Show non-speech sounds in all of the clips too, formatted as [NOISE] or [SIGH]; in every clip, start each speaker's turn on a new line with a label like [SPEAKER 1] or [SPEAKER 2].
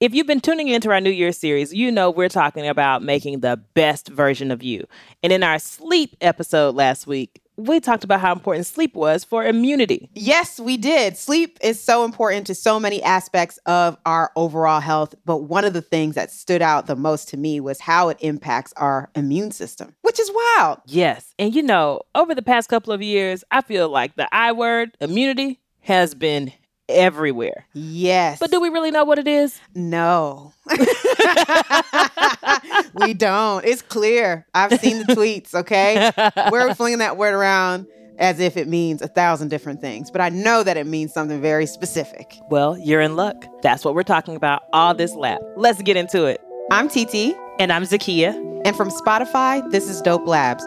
[SPEAKER 1] If you've been tuning into our New Year's series, you know we're talking about making the best version of you. And in our sleep episode last week, we talked about how important sleep was for immunity.
[SPEAKER 2] Yes, we did. Sleep is so important to so many aspects of our overall health. But one of the things that stood out the most to me was how it impacts our immune system, which is wild.
[SPEAKER 1] Yes. And you know, over the past couple of years, I feel like the I word, immunity, has been everywhere.
[SPEAKER 2] Yes.
[SPEAKER 1] But do we really know what it is?
[SPEAKER 2] No. [LAUGHS] we don't. It's clear. I've seen the tweets, okay? We're [LAUGHS] flinging that word around as if it means a thousand different things, but I know that it means something very specific.
[SPEAKER 1] Well, you're in luck. That's what we're talking about all this lab. Let's get into it.
[SPEAKER 2] I'm TT.
[SPEAKER 1] And I'm Zakiya.
[SPEAKER 2] And from Spotify, this is Dope Labs.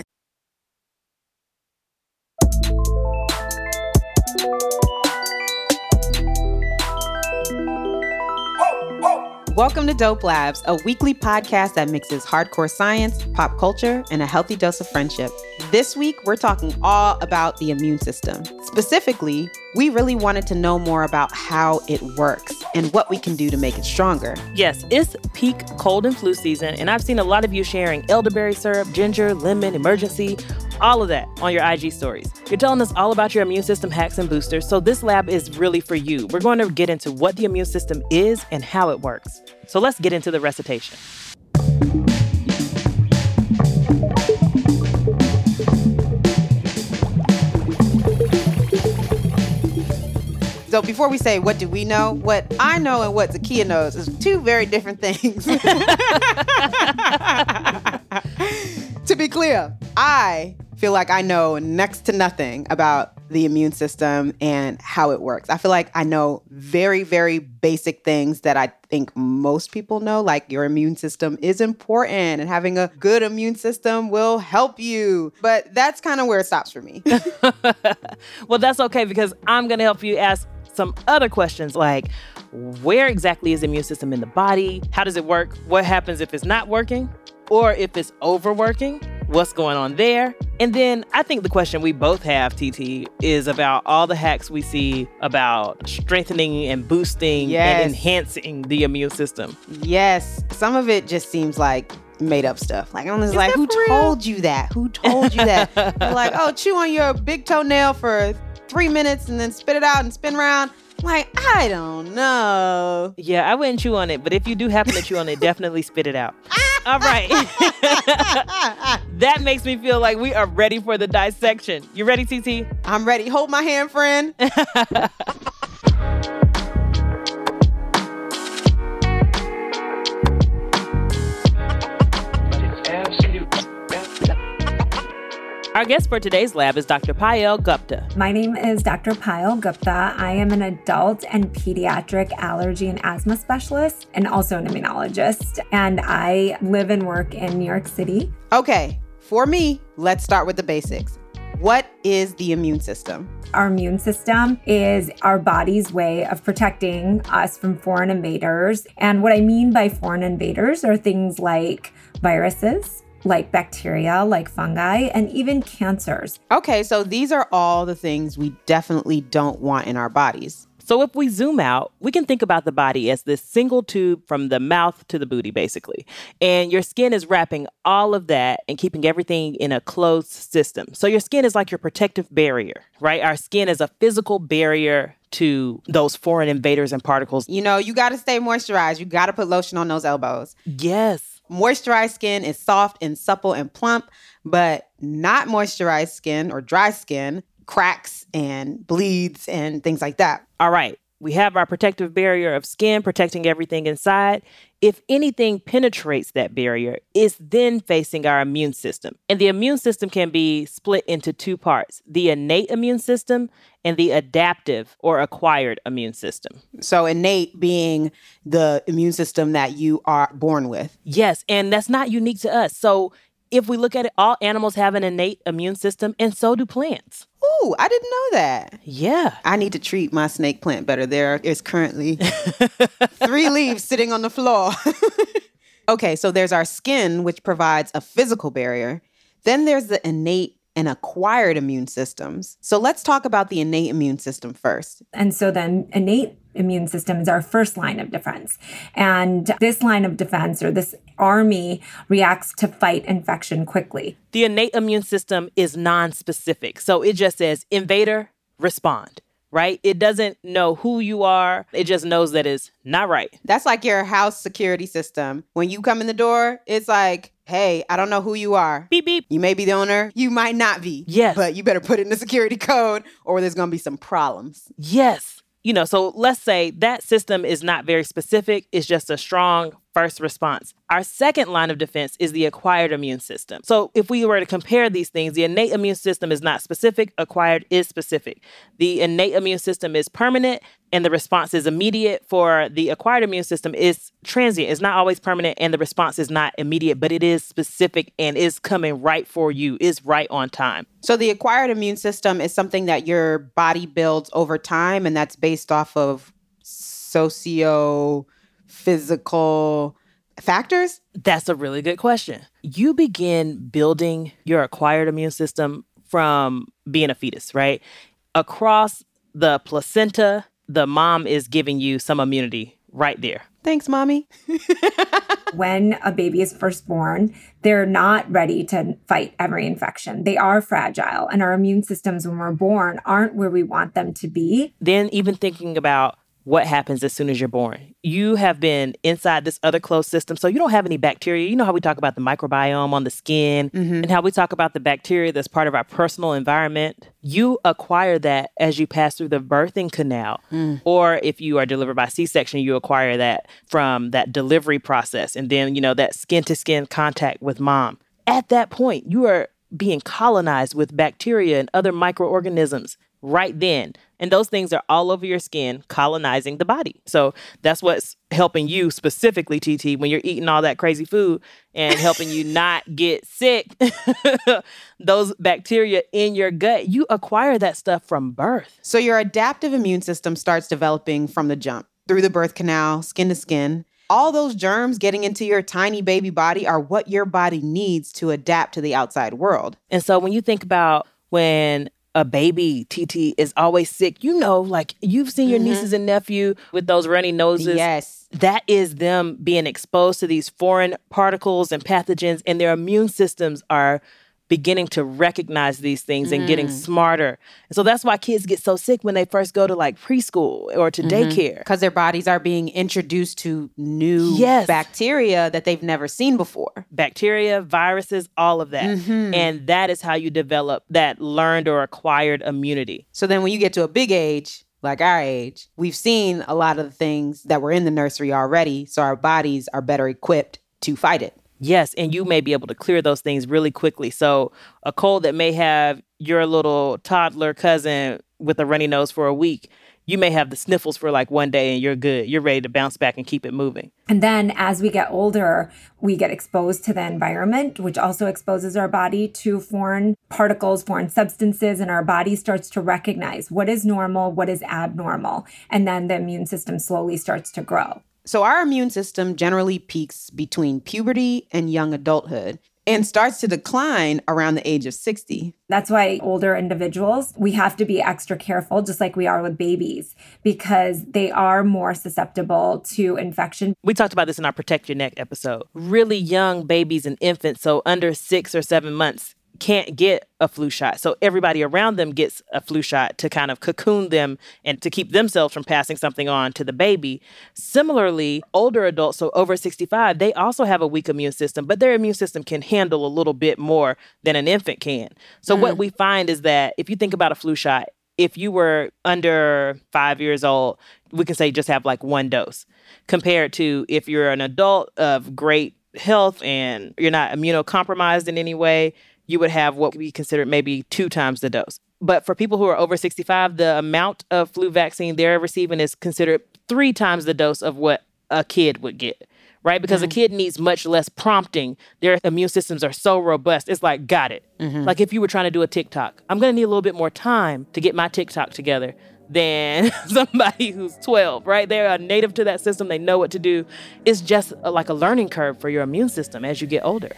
[SPEAKER 2] Welcome to Dope Labs, a weekly podcast that mixes hardcore science, pop culture, and a healthy dose of friendship. This week, we're talking all about the immune system. Specifically, we really wanted to know more about how it works and what we can do to make it stronger.
[SPEAKER 1] Yes, it's peak cold and flu season, and I've seen a lot of you sharing elderberry syrup, ginger, lemon, Emergen-C, all of that on your IG stories. You're telling us all about your immune system hacks and boosters, so this lab is really for you. We're going to get into what the immune system is and how it works. So let's get into the recitation.
[SPEAKER 2] So before we say what do we know, what I know and what Zakiya knows is two very different things. [LAUGHS] to be clear, I feel like I know next to nothing about the immune system and how it works. I feel like I know very, very basic things that I think most people know, like your immune system is important and having a good immune system will help you. But that's kind of where it stops for me. [LAUGHS] [LAUGHS]
[SPEAKER 1] well, that's okay because I'm going to help you ask some other questions like where exactly is the immune system in the body? How does it work? What happens if it's not working? Or if it's overworking? What's going on there. And then I think the question we both have, TT, is about all the hacks we see about strengthening and boosting yes. and enhancing the immune system.
[SPEAKER 2] Yes. Some of it just seems like made up stuff. Like I'm just like, who told you that? Who told you that? [LAUGHS] Like, oh, chew on your big toenail for three minutes and then spit it out and spin around. Like, I don't know.
[SPEAKER 1] Yeah, I wouldn't chew on it, but if you do happen to chew on it, [LAUGHS] definitely spit it out. All right. [LAUGHS] that makes me feel like we are ready for the dissection. You ready, TT?
[SPEAKER 2] I'm ready. Hold my hand, friend. [LAUGHS]
[SPEAKER 1] Our guest for today's lab is Dr. Payal Gupta.
[SPEAKER 3] My name is Dr. Payal Gupta. I am an adult and pediatric allergy and asthma specialist and also an immunologist. And I live and work in New York City.
[SPEAKER 2] Okay, for me, let's start with the basics. What is the immune system?
[SPEAKER 3] Our immune system is our body's way of protecting us from foreign invaders. And what I mean by foreign invaders are things like viruses, like bacteria, like fungi, and even cancers.
[SPEAKER 2] Okay, so these are all the things we definitely don't want in our bodies.
[SPEAKER 1] So if we zoom out, we can think about the body as this single tube from the mouth to the booty, basically. And your skin is wrapping all of that and keeping everything in a closed system. So your skin is like your protective barrier, right? Our skin is a physical barrier to those foreign invaders and particles.
[SPEAKER 2] You know, you got to stay moisturized. You got to put lotion on those elbows.
[SPEAKER 1] Yes.
[SPEAKER 2] Moisturized skin is soft and supple and plump, but not moisturized skin or dry skin cracks and bleeds and things like that.
[SPEAKER 1] All right. We have our protective barrier of skin protecting everything inside. If anything penetrates that barrier, it's then facing our immune system. And the immune system can be split into two parts the innate immune system and the adaptive or acquired immune system.
[SPEAKER 2] So, innate being the immune system that you are born with.
[SPEAKER 1] Yes, and that's not unique to us. So, if we look at it, all animals have an innate immune system, and so do plants.
[SPEAKER 2] Ooh, I didn't know that.
[SPEAKER 1] Yeah.
[SPEAKER 2] I need to treat my snake plant better. There is currently [LAUGHS] three leaves sitting on the floor. [LAUGHS] okay, so there's our skin, which provides a physical barrier. Then there's the innate and acquired immune systems. So let's talk about the innate immune system first.
[SPEAKER 3] And so then innate immune system is our first line of defense. And this line of defense or this army reacts to fight infection quickly.
[SPEAKER 1] The innate immune system is non-specific. So it just says invader, respond right? It doesn't know who you are. It just knows that it's not right.
[SPEAKER 2] That's like your house security system. When you come in the door, it's like, hey, I don't know who you are.
[SPEAKER 1] Beep, beep.
[SPEAKER 2] You may be the owner, you might not be.
[SPEAKER 1] Yes.
[SPEAKER 2] But you better put in the security [LAUGHS] code or there's going to be some problems.
[SPEAKER 1] Yes. You know, so let's say that system is not very specific, it's just a strong first response. Our second line of defense is the acquired immune system. So, if we were to compare these things, the innate immune system is not specific, acquired is specific. The innate immune system is permanent and the response is immediate. For the acquired immune system is transient. It's not always permanent and the response is not immediate, but it is specific and is coming right for you, is right on time.
[SPEAKER 2] So, the acquired immune system is something that your body builds over time and that's based off of socio physical factors?
[SPEAKER 1] That's a really good question. You begin building your acquired immune system from being a fetus, right? Across the placenta, the mom is giving you some immunity right there.
[SPEAKER 2] Thanks, mommy. [LAUGHS]
[SPEAKER 3] when a baby is first born, they're not ready to fight every infection. They are fragile, and our immune systems when we're born aren't where we want them to be.
[SPEAKER 1] Then, even thinking about what happens as soon as you're born. You have been inside this other closed system, so you don't have any bacteria. You know how we talk about the microbiome on the skin mm-hmm. and how we talk about the bacteria that's part of our personal environment. You acquire that as you pass through the birthing canal, mm. or if you are delivered by C section, you acquire that from that delivery process and then, you know, that skin to skin contact with mom. At that point, you are being colonized with bacteria and other microorganisms right then. And those things are all over your skin, colonizing the body. So that's what's helping you specifically, TT, when you're eating all that crazy food and helping you [LAUGHS] not get sick. [LAUGHS] those bacteria in your gut, you acquire that stuff from birth.
[SPEAKER 2] So your adaptive immune system starts developing from the jump through the birth canal, skin to skin. All those germs getting into your tiny baby body are what your body needs to adapt to the outside world.
[SPEAKER 1] And so when you think about when a baby TT is always sick, you know, like you've seen your mm-hmm. nieces and nephew with those runny noses.
[SPEAKER 2] Yes.
[SPEAKER 1] That is them being exposed to these foreign particles and pathogens, and their immune systems are beginning to recognize these things mm. and getting mm. smarter. And so that's why kids get so sick when they first go to like preschool or to mm-hmm. daycare.
[SPEAKER 2] Because their bodies are being introduced to new yes. bacteria that they've never seen before.
[SPEAKER 1] Bacteria, viruses, all of that. Mm-hmm. And that is how you develop that learned or acquired immunity.
[SPEAKER 2] So then when you get to a big age, like our age, we've seen a lot of the things that were in the nursery already. So our bodies are better equipped to fight it.
[SPEAKER 1] Yes, and you may be able to clear those things really quickly. So, a cold that may have your little toddler cousin with a runny nose for a week, you may have the sniffles for like one day and you're good. You're ready to bounce back and keep it moving.
[SPEAKER 3] And then as we get older, we get exposed to the environment, which also exposes our body to foreign particles, foreign substances, and our body starts to recognize what is normal, what is abnormal. And then the immune system slowly starts to grow.
[SPEAKER 2] So, our immune system generally peaks between puberty and young adulthood. and starts to decline around the age of 60.
[SPEAKER 3] That's why older individuals, we have to be extra careful, just like we are with babies, because they are more susceptible to infection.
[SPEAKER 1] We talked about this in our Protect Your Neck episode. Really young babies and infants, so under six or seven months, can't get a flu shot. So everybody around them gets a flu shot to kind of cocoon them and to keep themselves from passing something on to the baby. Similarly, older adults, so over 65, they also have a weak immune system, but their immune system can handle a little bit more than an infant can. So mm. what we find is that if you think about a flu shot, if you were under five years old, we can say just have like one dose compared to if you're an adult of great health and you're not immunocompromised in any way, you would have what we consider maybe two times the dose. But for people who are over 65, the amount of flu vaccine they're receiving is considered three times the dose of what a kid would get, right? Because mm-hmm. a kid needs much less prompting. Their immune systems are so robust. It's like, got it. Mm-hmm. Like if you were trying to do a TikTok, I'm going to need a little bit more time to get my TikTok together than [LAUGHS] somebody who's 12, right? They're native to that system. They know what to do. It's just a, like a learning curve for your immune system as you get older.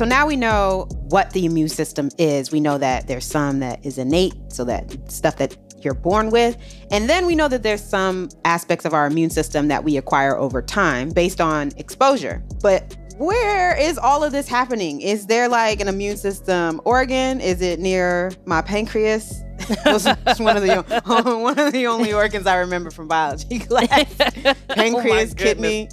[SPEAKER 2] So now we know what the immune system is. We know that there's some that is innate, so that stuff that you're born with. And then we know that there's some aspects of our immune system that we acquire over time based on exposure. But where is all of this happening? Is there like an immune system organ? Is it near my pancreas? [LAUGHS] It's one of the [LAUGHS] one of the only organs I remember from biology [LAUGHS] class. Oh pancreas, oh kidney.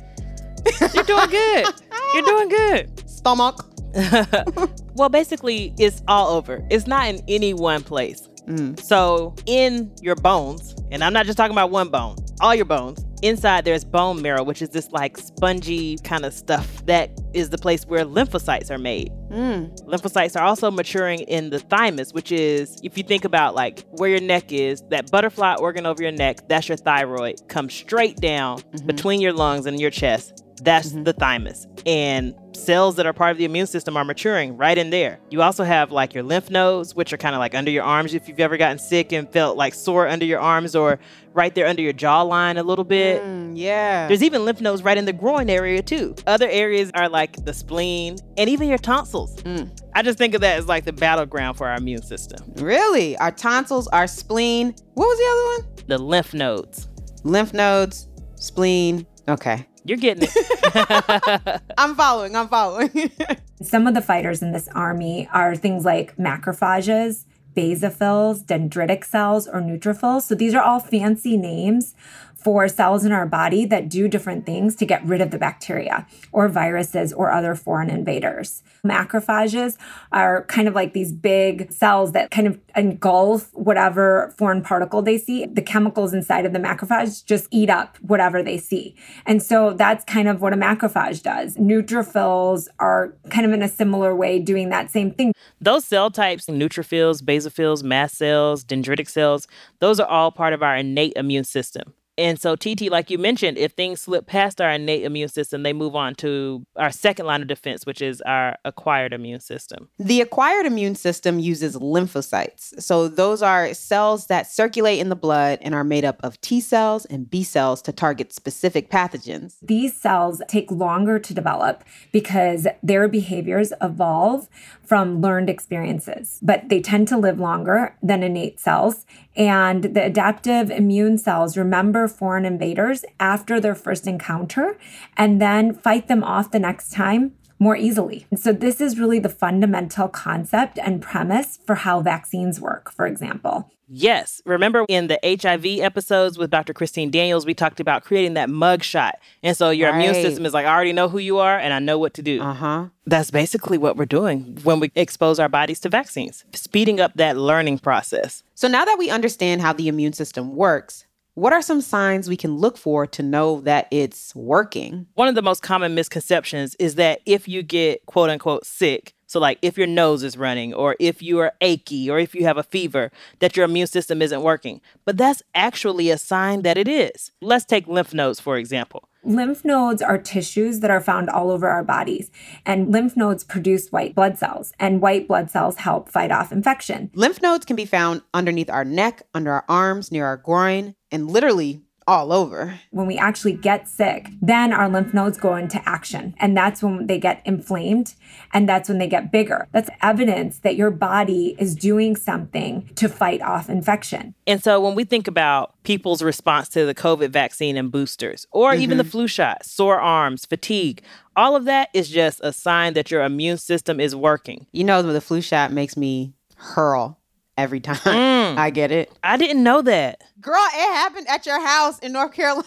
[SPEAKER 1] You're doing good. You're doing good.
[SPEAKER 2] Stomach. [LAUGHS]
[SPEAKER 1] well, basically, it's all over. It's not in any one place. Mm. So, in your bones, and I'm not just talking about one bone, all your bones, inside there's bone marrow, which is this like spongy kind of stuff that is the place where lymphocytes are made. Mm. Lymphocytes are also maturing in the thymus, which is, if you think about like where your neck is, that butterfly organ over your neck, that's your thyroid, comes straight down mm-hmm. between your lungs and your chest that's mm-hmm. the thymus. And cells that are part of the immune system are maturing right in there. You also have like your lymph nodes, which are kind of like under your arms if you've ever gotten sick and felt like sore under your arms or right there under your jawline a little bit.
[SPEAKER 2] Mm, yeah.
[SPEAKER 1] There's even lymph nodes right in the groin area too. Other areas are like the spleen and even your tonsils. Mm. I just think of that as like the battleground for our immune system.
[SPEAKER 2] Really? Our tonsils, our spleen. What was the other one?
[SPEAKER 1] The lymph nodes.
[SPEAKER 2] Lymph nodes, spleen. Okay.
[SPEAKER 1] You're getting it. [LAUGHS]
[SPEAKER 2] I'm following. I'm following. [LAUGHS]
[SPEAKER 3] Some of the fighters in this army are things like macrophages, basophils, dendritic cells, or neutrophils. So these are all fancy names for cells in our body that do different things to get rid of the bacteria or viruses or other foreign invaders. Macrophages are kind of like these big cells that kind of engulf whatever foreign particle they see. The chemicals inside of the macrophage just eat up whatever they see. And so that's kind of what a macrophage does. Neutrophils are kind of in a similar way doing that same thing.
[SPEAKER 1] Those cell types, neutrophils, basophils, mast cells, dendritic cells, those are all part of our innate immune system. And so, TT, like you mentioned, if things slip past our innate immune system, they move on to our second line of defense, which is our acquired immune system.
[SPEAKER 2] The acquired immune system uses lymphocytes. So, those are cells that circulate in the blood and are made up of T cells and B cells to target specific pathogens.
[SPEAKER 3] These cells take longer to develop because their behaviors evolve from learned experiences, but they tend to live longer than innate cells. And the adaptive immune cells remember foreign invaders after their first encounter and then fight them off the next time more easily. And so, this is really the fundamental concept and premise for how vaccines work, for example.
[SPEAKER 1] Yes. Remember in the HIV episodes with Dr. Christine Daniels, we talked about creating that mug shot. And so your right. immune system is like, I already know who you are and I know what to do.
[SPEAKER 2] Uh huh.
[SPEAKER 1] That's basically what we're doing when we expose our bodies to vaccines, speeding up that learning process.
[SPEAKER 2] So now that we understand how the immune system works, what are some signs we can look for to know that it's working?
[SPEAKER 1] One of the most common misconceptions is that if you get quote unquote sick, so like if your nose is running or if you are achy or if you have a fever, that your immune system isn't working. But that's actually a sign that it is. Let's take lymph nodes for example.
[SPEAKER 3] Lymph nodes are tissues that are found all over our bodies, and lymph nodes produce white blood cells, and white blood cells help fight off infection.
[SPEAKER 2] Lymph nodes can be found underneath our neck, under our arms, near our groin, and literally all over.
[SPEAKER 3] When we actually get sick, then our lymph nodes go into action. And that's when they get inflamed and that's when they get bigger. That's evidence that your body is doing something to fight off infection.
[SPEAKER 1] And so when we think about people's response to the COVID vaccine and boosters, or mm-hmm. even the flu shot, sore arms, fatigue, all of that is just a sign that your immune system is working.
[SPEAKER 2] You know, the flu shot makes me hurl every time. Mm. [LAUGHS] I get it.
[SPEAKER 1] I didn't know that.
[SPEAKER 2] Girl, it happened at your house in North Carolina.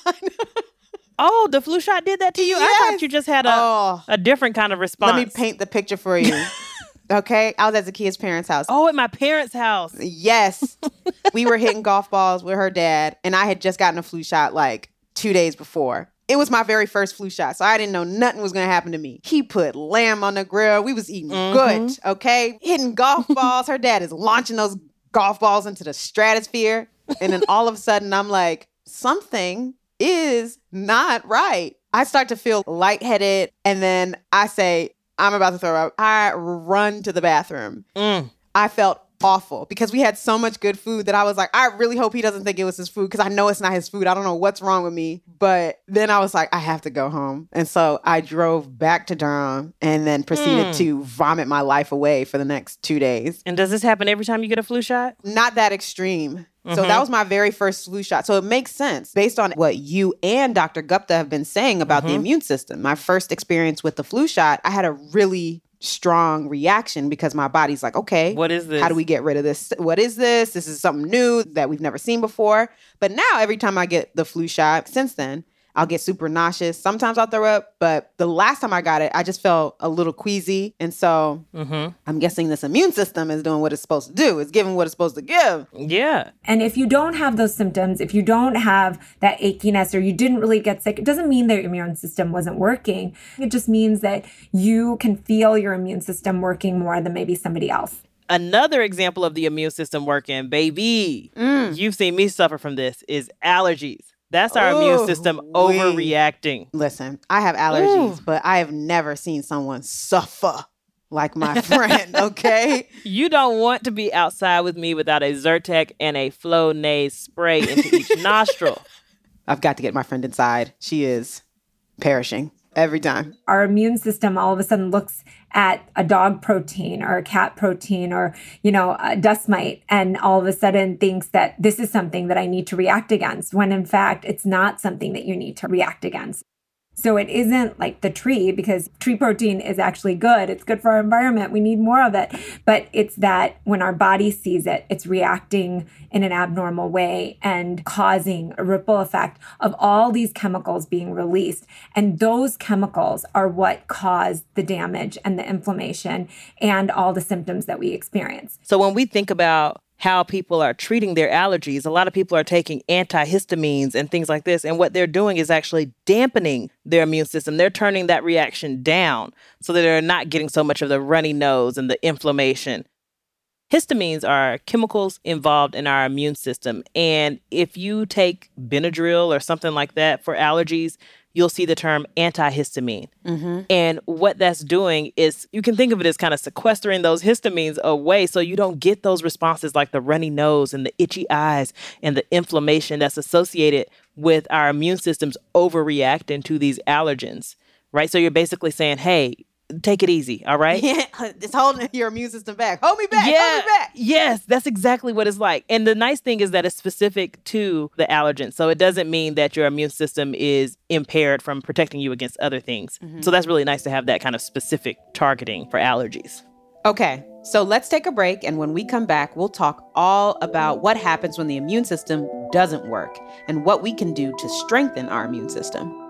[SPEAKER 2] [LAUGHS]
[SPEAKER 1] oh, the flu shot did that to you? Yes. I thought you just had a, oh. a different kind of response.
[SPEAKER 2] Let me paint the picture for you. [LAUGHS] okay, I was at Zakiya's parents' house.
[SPEAKER 1] Oh, at my parents' house.
[SPEAKER 2] Yes. we were hitting golf balls with her dad, and I had just gotten a flu shot like two days before. It was my very first flu shot, so I didn't know nothing was gonna happen to me. He put lamb on the grill. We was eating mm-hmm. good, okay? Hitting golf [LAUGHS] balls. Her dad is launching those golf balls into the stratosphere. And then all of a sudden, I'm like, something is not right. I start to feel lightheaded. And then I say, I'm about to throw up. I run to the bathroom. Mm. I felt awful because we had so much good food that I was like, I really hope he doesn't think it was his food because I know it's not his food. I don't know what's wrong with me. But then I was like, I have to go home. And so I drove back to Durham and then proceeded mm. to vomit my life away for the next two days.
[SPEAKER 1] And does this happen every time you get a flu shot?
[SPEAKER 2] Not that extreme. Mm-hmm. So that mm-hmm. was my very first flu shot. So it makes sense based on what you and Dr. Gupta have been saying about mm-hmm. the immune system. My first experience with the flu shot, I had a really strong reaction because my body's like, okay,
[SPEAKER 1] what is this?
[SPEAKER 2] How do we get rid of this? What is this? This is something new that we've never seen before. But now, every time I get the flu shot since then, I'll get super nauseous. Sometimes I'll throw up, but the last time I got it, I just felt a little queasy. And so mm-hmm. I'm guessing this immune system is doing what it's supposed to do. It's giving what it's supposed to give.
[SPEAKER 1] Yeah.
[SPEAKER 3] And if you don't have those symptoms, if you don't have that achiness or you didn't really get sick, it doesn't mean that your immune system wasn't working. It just means that you can feel your immune system working more than maybe somebody else.
[SPEAKER 1] Another example of the immune system working, baby, mm. you've seen me suffer from this, is allergies. That's our Ooh, immune oh, system overreacting.
[SPEAKER 2] Listen, I have allergies, Ooh. but I have never seen someone suffer like my [LAUGHS] friend, okay?
[SPEAKER 1] You don't want to be outside with me without a Zyrtec and a Flonase spray into each [LAUGHS] nostril.
[SPEAKER 2] I've got to get my friend inside. She is perishing every time.
[SPEAKER 3] Our immune system all of a sudden looks at a dog protein or a cat protein or, you know, a dust mite and all of a sudden thinks that this is something that I need to react against when in fact it's not something that you need to react against. So it isn't like the tree because tree protein is actually good. It's good for our environment. We need more of it. But it's that when our body sees it, it's reacting in an abnormal way and causing a ripple effect of all these chemicals being released. And those chemicals are what cause the damage and the inflammation and all the symptoms that we experience.
[SPEAKER 1] So when we think about how people are treating their allergies. A lot of people are taking antihistamines and things like this. And what they're doing is actually dampening their immune system. They're turning that reaction down so that they're not getting so much of the runny nose and the inflammation. Histamines are chemicals involved in our immune system. And if you take Benadryl or something like that for allergies, you'll see the term antihistamine. Mm-hmm. And what that's doing is you can think of it as kind of sequestering those histamines away so you don't get those responses like the runny nose and the itchy eyes and the inflammation that's associated with our immune systems overreacting to these allergens. Right. So you're basically saying, hey, take it easy, all right?
[SPEAKER 2] Yeah, [LAUGHS] it's holding your immune system back. Hold me back. Yeah, hold me back.
[SPEAKER 1] Yes, that's exactly what it's like. And the nice thing is that it's specific to the allergen. So it doesn't mean that your immune system is impaired from protecting you against other things. Mm-hmm. So that's really nice to have that kind of specific targeting for allergies.
[SPEAKER 2] Okay, so let's take a break. And when we come back, we'll talk all about what happens when the immune system doesn't work and what we can do to strengthen our immune system.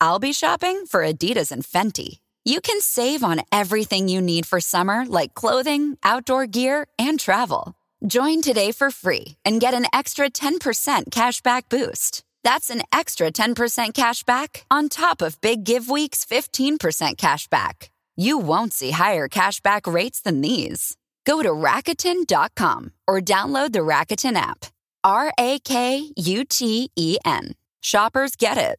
[SPEAKER 4] I'll be shopping for Adidas and Fenty. you can save on everything you need for summer, like clothing, outdoor gear, and travel. Join today for free and get an extra 10% cashback boost. That's an extra 10% cash back on top of Big Give Week's 15% cash back. You won't see higher cashback rates than these. Go to Rakuten.com or download the Rakuten app. R A K U T E N. Shoppers get it.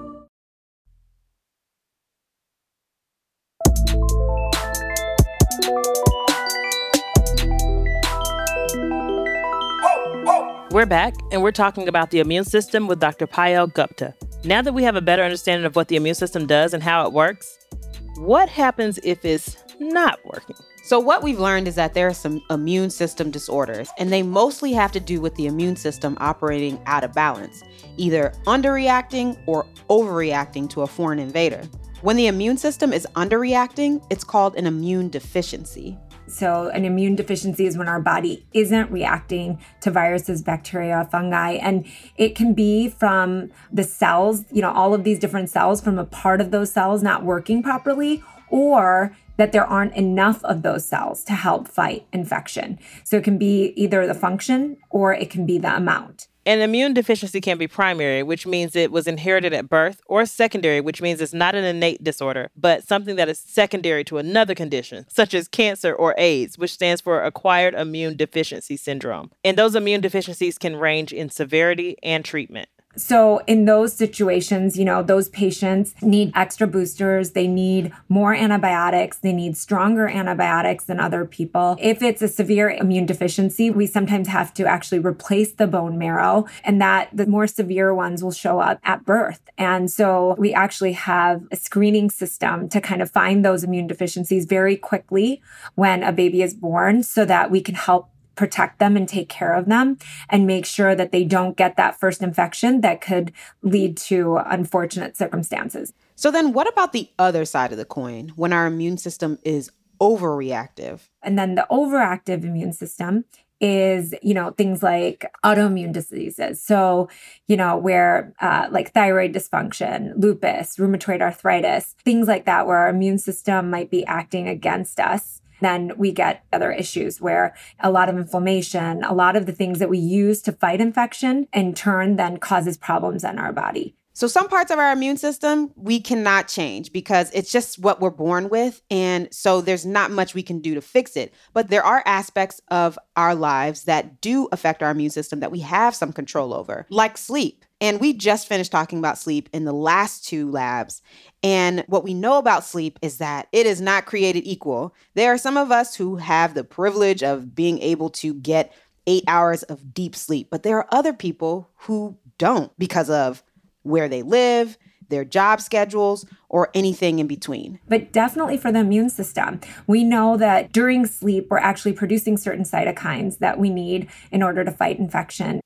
[SPEAKER 1] We're back, and we're talking about the immune system with Dr. Payal Gupta. Now that we have a better understanding of what the immune system does and how it works, what happens if it's not working?
[SPEAKER 2] So, what we've learned is that there are some immune system disorders, and they mostly have to do with the immune system operating out of balance, either underreacting or overreacting to a foreign invader. When the immune system is underreacting, it's called an immune deficiency.
[SPEAKER 3] So, an immune deficiency is when our body isn't reacting to viruses, bacteria, fungi, and it can be from the cells, you know, all of these different cells, from a part of those cells not working properly, or that there aren't enough of those cells to help fight infection. So, it can be either the function or it can be the amount.
[SPEAKER 1] An immune deficiency can be primary, which means it was inherited at birth, or secondary, which means it's not an innate disorder, but something that is secondary to another condition, such as cancer or AIDS, which stands for acquired immune deficiency syndrome. And those immune deficiencies can range in severity and treatment.
[SPEAKER 3] So, in those situations, you know, those patients need extra boosters. They need more antibiotics. They need stronger antibiotics than other people. If it's a severe immune deficiency, we sometimes have to actually replace the bone marrow, and that the more severe ones will show up at birth. And so, we actually have a screening system to kind of find those immune deficiencies very quickly when a baby is born so that we can help protect them and take care of them and make sure that they don't get that first infection that could lead to unfortunate circumstances.
[SPEAKER 2] So, then what about the other side of the coin when our immune system is overreactive?
[SPEAKER 3] And then the overactive immune system is you know things like autoimmune diseases so you know where uh, like thyroid dysfunction lupus rheumatoid arthritis things like that where our immune system might be acting against us then we get other issues where a lot of inflammation, a lot of the things that we use to fight infection in turn then causes problems in our body.
[SPEAKER 2] So, some parts of our immune system we cannot change because it's just what we're born with. And so, there's not much we can do to fix it. But there are aspects of our lives that do affect our immune system that we have some control over, like sleep. And we just finished talking about sleep in the last two labs. And what we know about sleep is that it is not created equal. There are some of us who have the privilege of being able to get eight hours of deep sleep, but there are other people who don't because of where they live, their job schedules, or anything in between.
[SPEAKER 3] But definitely for the immune system, we know that during sleep, we're actually producing certain cytokines that we need in order to fight infection.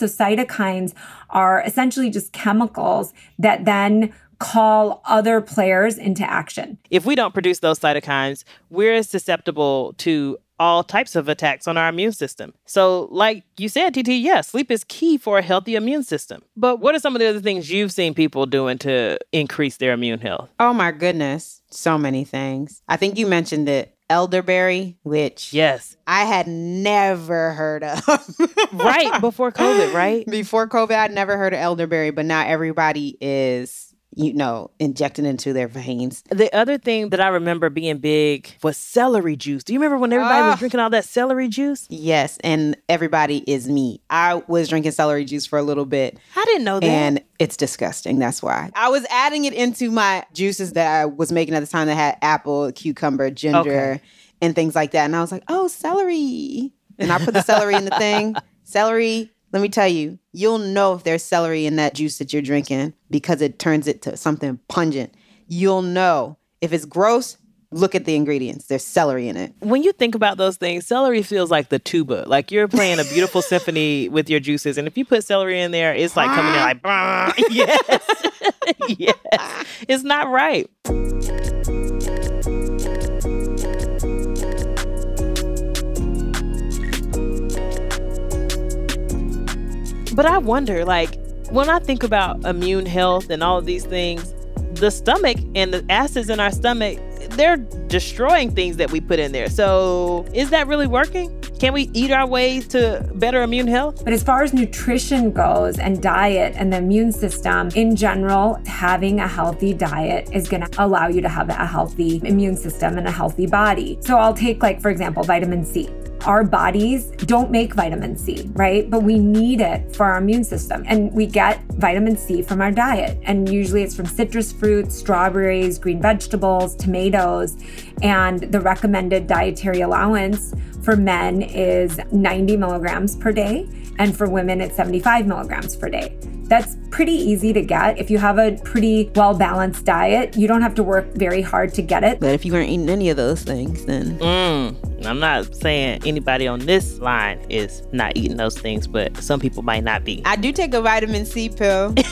[SPEAKER 3] So, cytokines are essentially just chemicals that then call other players into action.
[SPEAKER 1] If we don't produce those cytokines, we're susceptible to all types of attacks on our immune system. So, like you said, TT, yes, sleep is key for a healthy immune system. But what are some of the other things you've seen people doing to increase their immune health?
[SPEAKER 2] Oh my goodness, so many things. I think you mentioned it. Elderberry, which
[SPEAKER 1] yes,
[SPEAKER 2] I had never heard of.
[SPEAKER 1] right before COVID, right? [LAUGHS]
[SPEAKER 2] Before COVID, I'd never heard of elderberry, but now everybody is you know, injecting into their veins.
[SPEAKER 1] The other thing that I remember being big was celery juice. Do you remember when everybody was ah. drinking all that celery juice?
[SPEAKER 2] Yes, and everybody is me. I was drinking celery juice for a little bit.
[SPEAKER 1] I didn't know that.
[SPEAKER 2] And it's disgusting. That's why. I was adding it into my juices that I was making at the time that had apple, cucumber, ginger, okay. and things like that. And I was like, oh, celery. And I put the celery in the thing. [LAUGHS] Celery, let me tell you, you'll know if there's celery in that juice that you're drinking because it turns it to something pungent. You'll know if it's gross, look at the ingredients. There's celery in it.
[SPEAKER 1] When you think about those things, celery feels like the tuba. Like you're playing a beautiful [LAUGHS] symphony with your juices. And if you put celery in there, it's like coming in like, [LAUGHS] [LAUGHS] yes. yes. It's not right. But I wonder, like, when I think about immune health and all of these things, the stomach and the acids in our stomach, they're destroying things that we put in there. So, is that really working? Can we eat our way to better immune health?
[SPEAKER 3] But as far as nutrition goes and diet and the immune system in general, having a healthy diet is going to allow you to have a healthy immune system and a healthy body. So I'll take, like, for example, vitamin C. Our bodies don't make vitamin C, right? But we need it for our immune system. And we get vitamin C from our diet. And usually it's from citrus fruits, strawberries, green vegetables, tomatoes. And the recommended dietary allowance for men is 90 milligrams per day. And for women, it's 75 milligrams per day. That's pretty easy to get. If you have a pretty well balanced diet, you don't have to work very hard to get it.
[SPEAKER 2] But if you weren't eating any of those things, then
[SPEAKER 1] Mm, I'm not saying anybody on this line is not eating those things, but some people might not be.
[SPEAKER 2] I do take a vitamin C pill. [LAUGHS]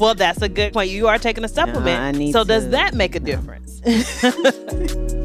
[SPEAKER 1] Well, that's a good point. You are taking a supplement.
[SPEAKER 2] I need
[SPEAKER 1] so, does that make a difference? [LAUGHS]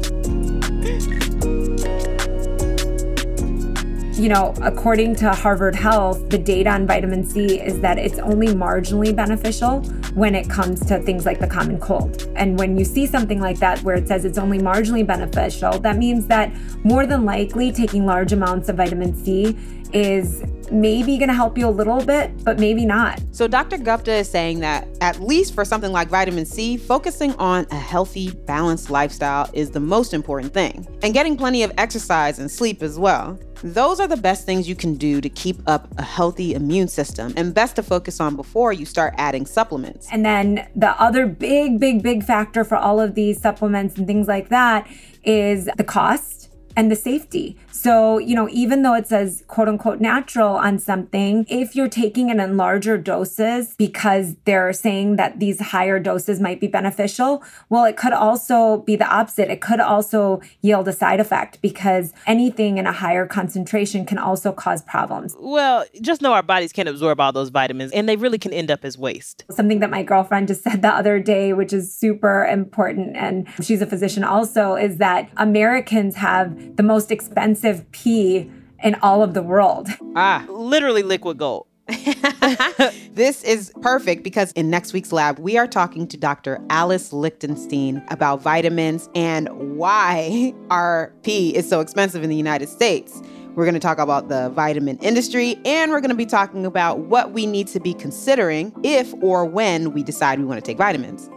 [SPEAKER 3] You know, according to Harvard Health, the data on vitamin C is that it's only marginally beneficial when it comes to things like the common cold. And when you see something like that where it says it's only marginally beneficial, that means that more than likely taking large amounts of vitamin C is maybe going to help you a little bit, but maybe not.
[SPEAKER 2] So Dr. Gupta is saying that at least for something like vitamin C, focusing on a healthy, balanced lifestyle is the most important thing. And getting plenty of exercise and sleep as well. Those are the best things you can do to keep up a healthy immune system and best to focus on before you start adding supplements.
[SPEAKER 3] And then the other big, big, big factor for all of these supplements and things like that is the cost and the safety. So, you know, even though it says quote unquote natural on something, if you're taking it in larger doses because they're saying that these higher doses might be beneficial, well, it could also be the opposite. It could also yield a side effect because anything in a higher concentration can also cause problems.
[SPEAKER 1] well, just know our bodies can't absorb all those vitamins and they really can end up as waste.
[SPEAKER 3] something that my girlfriend just said the other day, which is super important, and she's a physician also, is that Americans have the most expensive pee in all of the world.
[SPEAKER 2] Ah,
[SPEAKER 1] Literally liquid gold. [LAUGHS]
[SPEAKER 2] this is perfect because in next week's lab, we are talking to Dr. Alice Lichtenstein about vitamins and why [LAUGHS] our pee is so expensive in the United States. We're going to talk about the vitamin industry and we're going to be talking about what we need to be considering if or when we decide we want to take vitamins.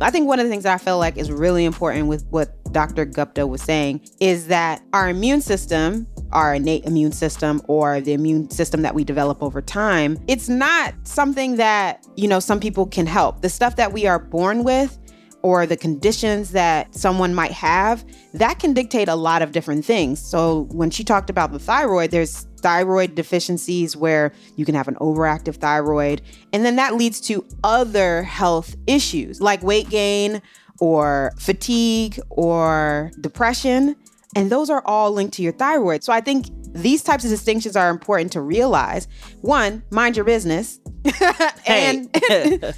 [SPEAKER 2] I think one of the things that I feel like is really important with what Dr. Gupta was saying is that our immune system, our innate immune system, or the immune system that we develop over time, it's not something that, you know, some people can help. The stuff that we are born with or the conditions that someone might have, that can dictate a lot of different things. So when she talked about the thyroid, there's thyroid deficiencies where you can have an overactive thyroid. And then that leads to other health issues like weight gain or fatigue or depression. And those are all linked to your thyroid. So I think these types of distinctions are important to realize. One, mind your business. [LAUGHS] and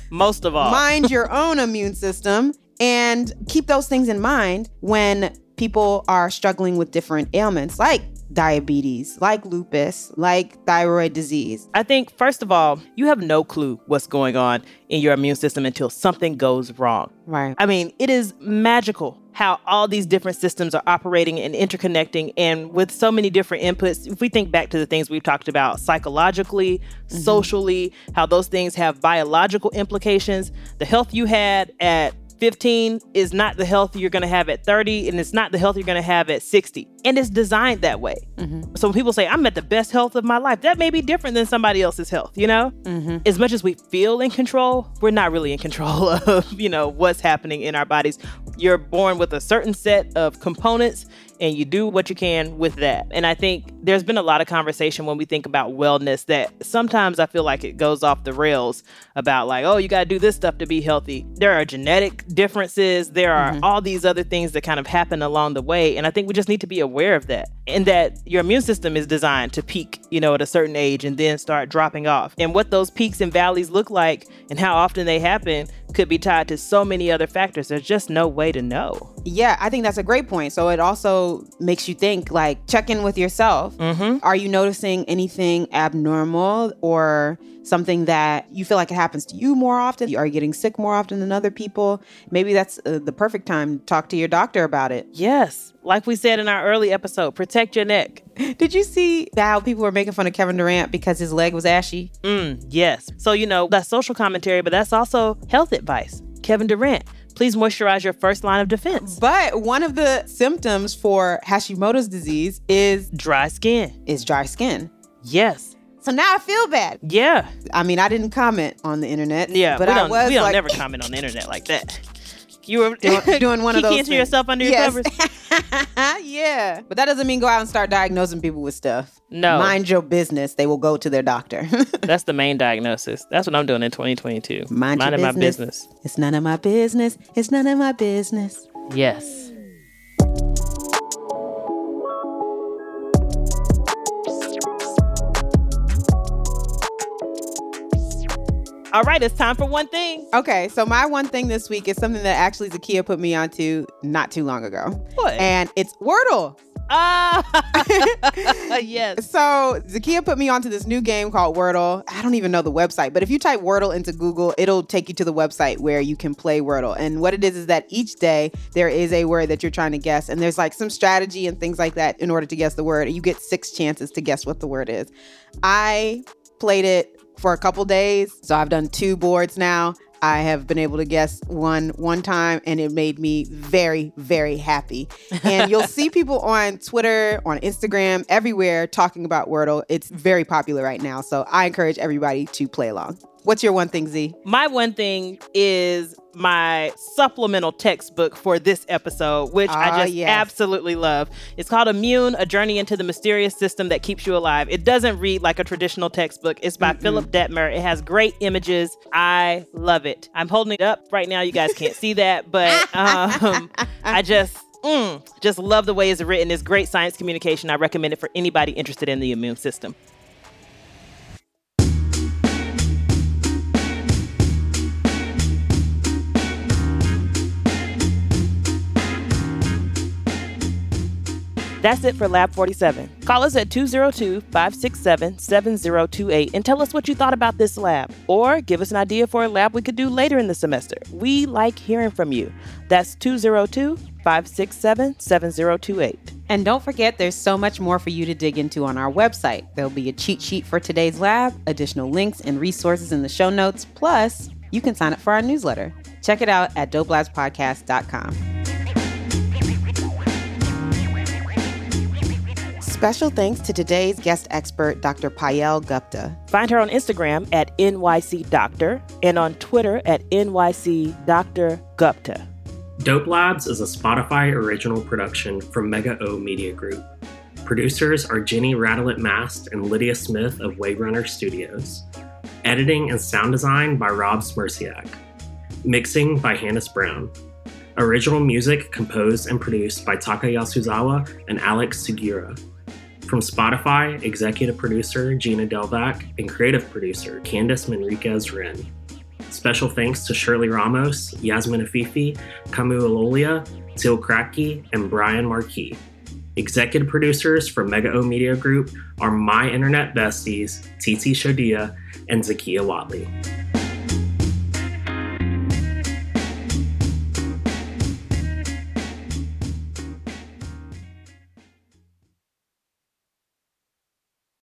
[SPEAKER 2] [LAUGHS]
[SPEAKER 1] most of all.
[SPEAKER 2] mind your own immune system and keep those things in mind when people are struggling with different ailments like diabetes, like lupus, like thyroid disease.
[SPEAKER 1] I think, first of all, you have no clue what's going on in your immune system until something goes wrong.
[SPEAKER 2] Right.
[SPEAKER 1] I mean, it is magical how all these different systems are operating and interconnecting. And with so many different inputs, if we think back to the things we've talked about psychologically, mm-hmm. socially, how those things have biological implications, the health you had at 15 is not the health you're going to have at 30 and it's not the health you're going to have at 60 and it's designed that way. Mm-hmm. So when people say i'm at the best health of my life that may be different than somebody else's health you know? Mm-hmm. As much as we feel in control we're not really in control [LAUGHS] of you know what's happening in our bodies. You're born with a certain set of components and you do what you can with that. And I think there's been a lot of conversation when we think about wellness that sometimes I feel like it goes off the rails about like, oh, you got to do this stuff to be healthy. There are genetic differences, there are mm-hmm. all these other things that kind of happen along the way, and I think we just need to be aware of that. And that your immune system is designed to peak, you know, at a certain age and then start dropping off. And what those peaks and valleys look like and how often they happen could be tied to so many other factors. There's just no way to know.
[SPEAKER 2] Yeah, I think that's a great point. So it also makes you think like check in with yourself. Mm-hmm. Are you noticing anything abnormal or something that you feel like it happens to you more often? Are you getting sick more often than other people? Maybe that's uh, the perfect time to talk to your doctor about it.
[SPEAKER 1] Yes. Like we said in our early episode, protect your neck. [LAUGHS]
[SPEAKER 2] Did you see how people were making fun of Kevin Durant because his leg was ashy?
[SPEAKER 1] Mm, yes. So, you know, that's social commentary, but that's also health advice. Kevin Durant, please moisturize your first line of defense.
[SPEAKER 2] But one of the symptoms for Hashimoto's disease is
[SPEAKER 1] dry skin.
[SPEAKER 2] Is dry skin.
[SPEAKER 1] Yes.
[SPEAKER 2] So now I feel bad.
[SPEAKER 1] Yeah.
[SPEAKER 2] I mean, I didn't comment on the internet.
[SPEAKER 1] Yeah,
[SPEAKER 2] but
[SPEAKER 1] we
[SPEAKER 2] I
[SPEAKER 1] don't,
[SPEAKER 2] was
[SPEAKER 1] we don't
[SPEAKER 2] like,
[SPEAKER 1] never comment on the internet like that. You were
[SPEAKER 2] doing, [LAUGHS] doing one of those.
[SPEAKER 1] Keeping yourself under your covers. [LAUGHS]
[SPEAKER 2] yeah, but that doesn't mean go out and start diagnosing people with stuff.
[SPEAKER 1] No,
[SPEAKER 2] mind your business. They will go to their doctor. [LAUGHS]
[SPEAKER 1] That's the main diagnosis. That's what I'm doing in 2022.
[SPEAKER 2] Mind
[SPEAKER 1] Minding
[SPEAKER 2] my
[SPEAKER 1] business.
[SPEAKER 2] It's none of my business. It's none of my business.
[SPEAKER 1] Yes. All right, it's time for one thing.
[SPEAKER 2] Okay, so my one thing this week is something that actually Zakiya put me onto not too long ago.
[SPEAKER 1] What?
[SPEAKER 2] And it's Wordle.
[SPEAKER 1] Ah, [LAUGHS] yes. [LAUGHS]
[SPEAKER 2] So Zakiya put me onto this new game called Wordle. I don't even know the website, but if you type Wordle into Google, it'll take you to the website where you can play Wordle. And what it is is that each day there is a word that you're trying to guess, and there's like some strategy and things like that in order to guess the word. You get six chances to guess what the word is. I played it for a couple days. So I've done two boards now. I have been able to guess one one time and it made me very very happy. And you'll [LAUGHS] see people on Twitter, on Instagram, everywhere talking about Wordle. It's very popular right now. So I encourage everybody to play along. What's your one thing, Z?
[SPEAKER 1] My one thing is my supplemental textbook for this episode, which I ah, just yes. absolutely love. It's called Immune A Journey into the Mysterious System That Keeps You Alive. It doesn't read like a traditional textbook. It's by mm Philipp Dettmer. It has great images. I love it. I'm holding it up right now. You guys can't see that, [LAUGHS] but um, I just. Mm, just love the way it's written. It's great science communication. I recommend it for anybody interested in the immune system. That's it for Lab 47. Call us at 202 567 7028 and tell us what you thought about this lab, or give us an idea for a lab we could do later in the semester. We like hearing from you. That's 202 567 7028.
[SPEAKER 2] And don't forget, there's so much more for you to dig into on our website. There'll be a cheat sheet for today's lab, additional links and resources in the show notes, plus, you can sign up for our newsletter. Check it out at dopelabspodcast.com. Special thanks to today's guest expert, Dr. Payal Gupta.
[SPEAKER 1] Find her on Instagram at NYC Doctor and on Twitter at NYC Dr. Gupta.
[SPEAKER 5] Dope Labs is a Spotify original production from MegaOhm Media Group. Producers are Jenny Radelet Mast and Lydia Smith of Wave Runner Studios. Editing and sound design by Rob Smerciak. Mixing by Hannis Brown. Original music composed and produced by Taka Yasuzawa and Alex Sugiura. From Spotify, executive producer Gina Delvac and creative producer Candice Manriquez Wrenn. Special thanks to Shirley Ramos, Yasmin Afifi, Kamu Alolia, Teal Kratky, and Brian Marquis. Executive producers from MegaOhm Media Group are my internet besties, Titi Shodiya and Zakiya Whatley.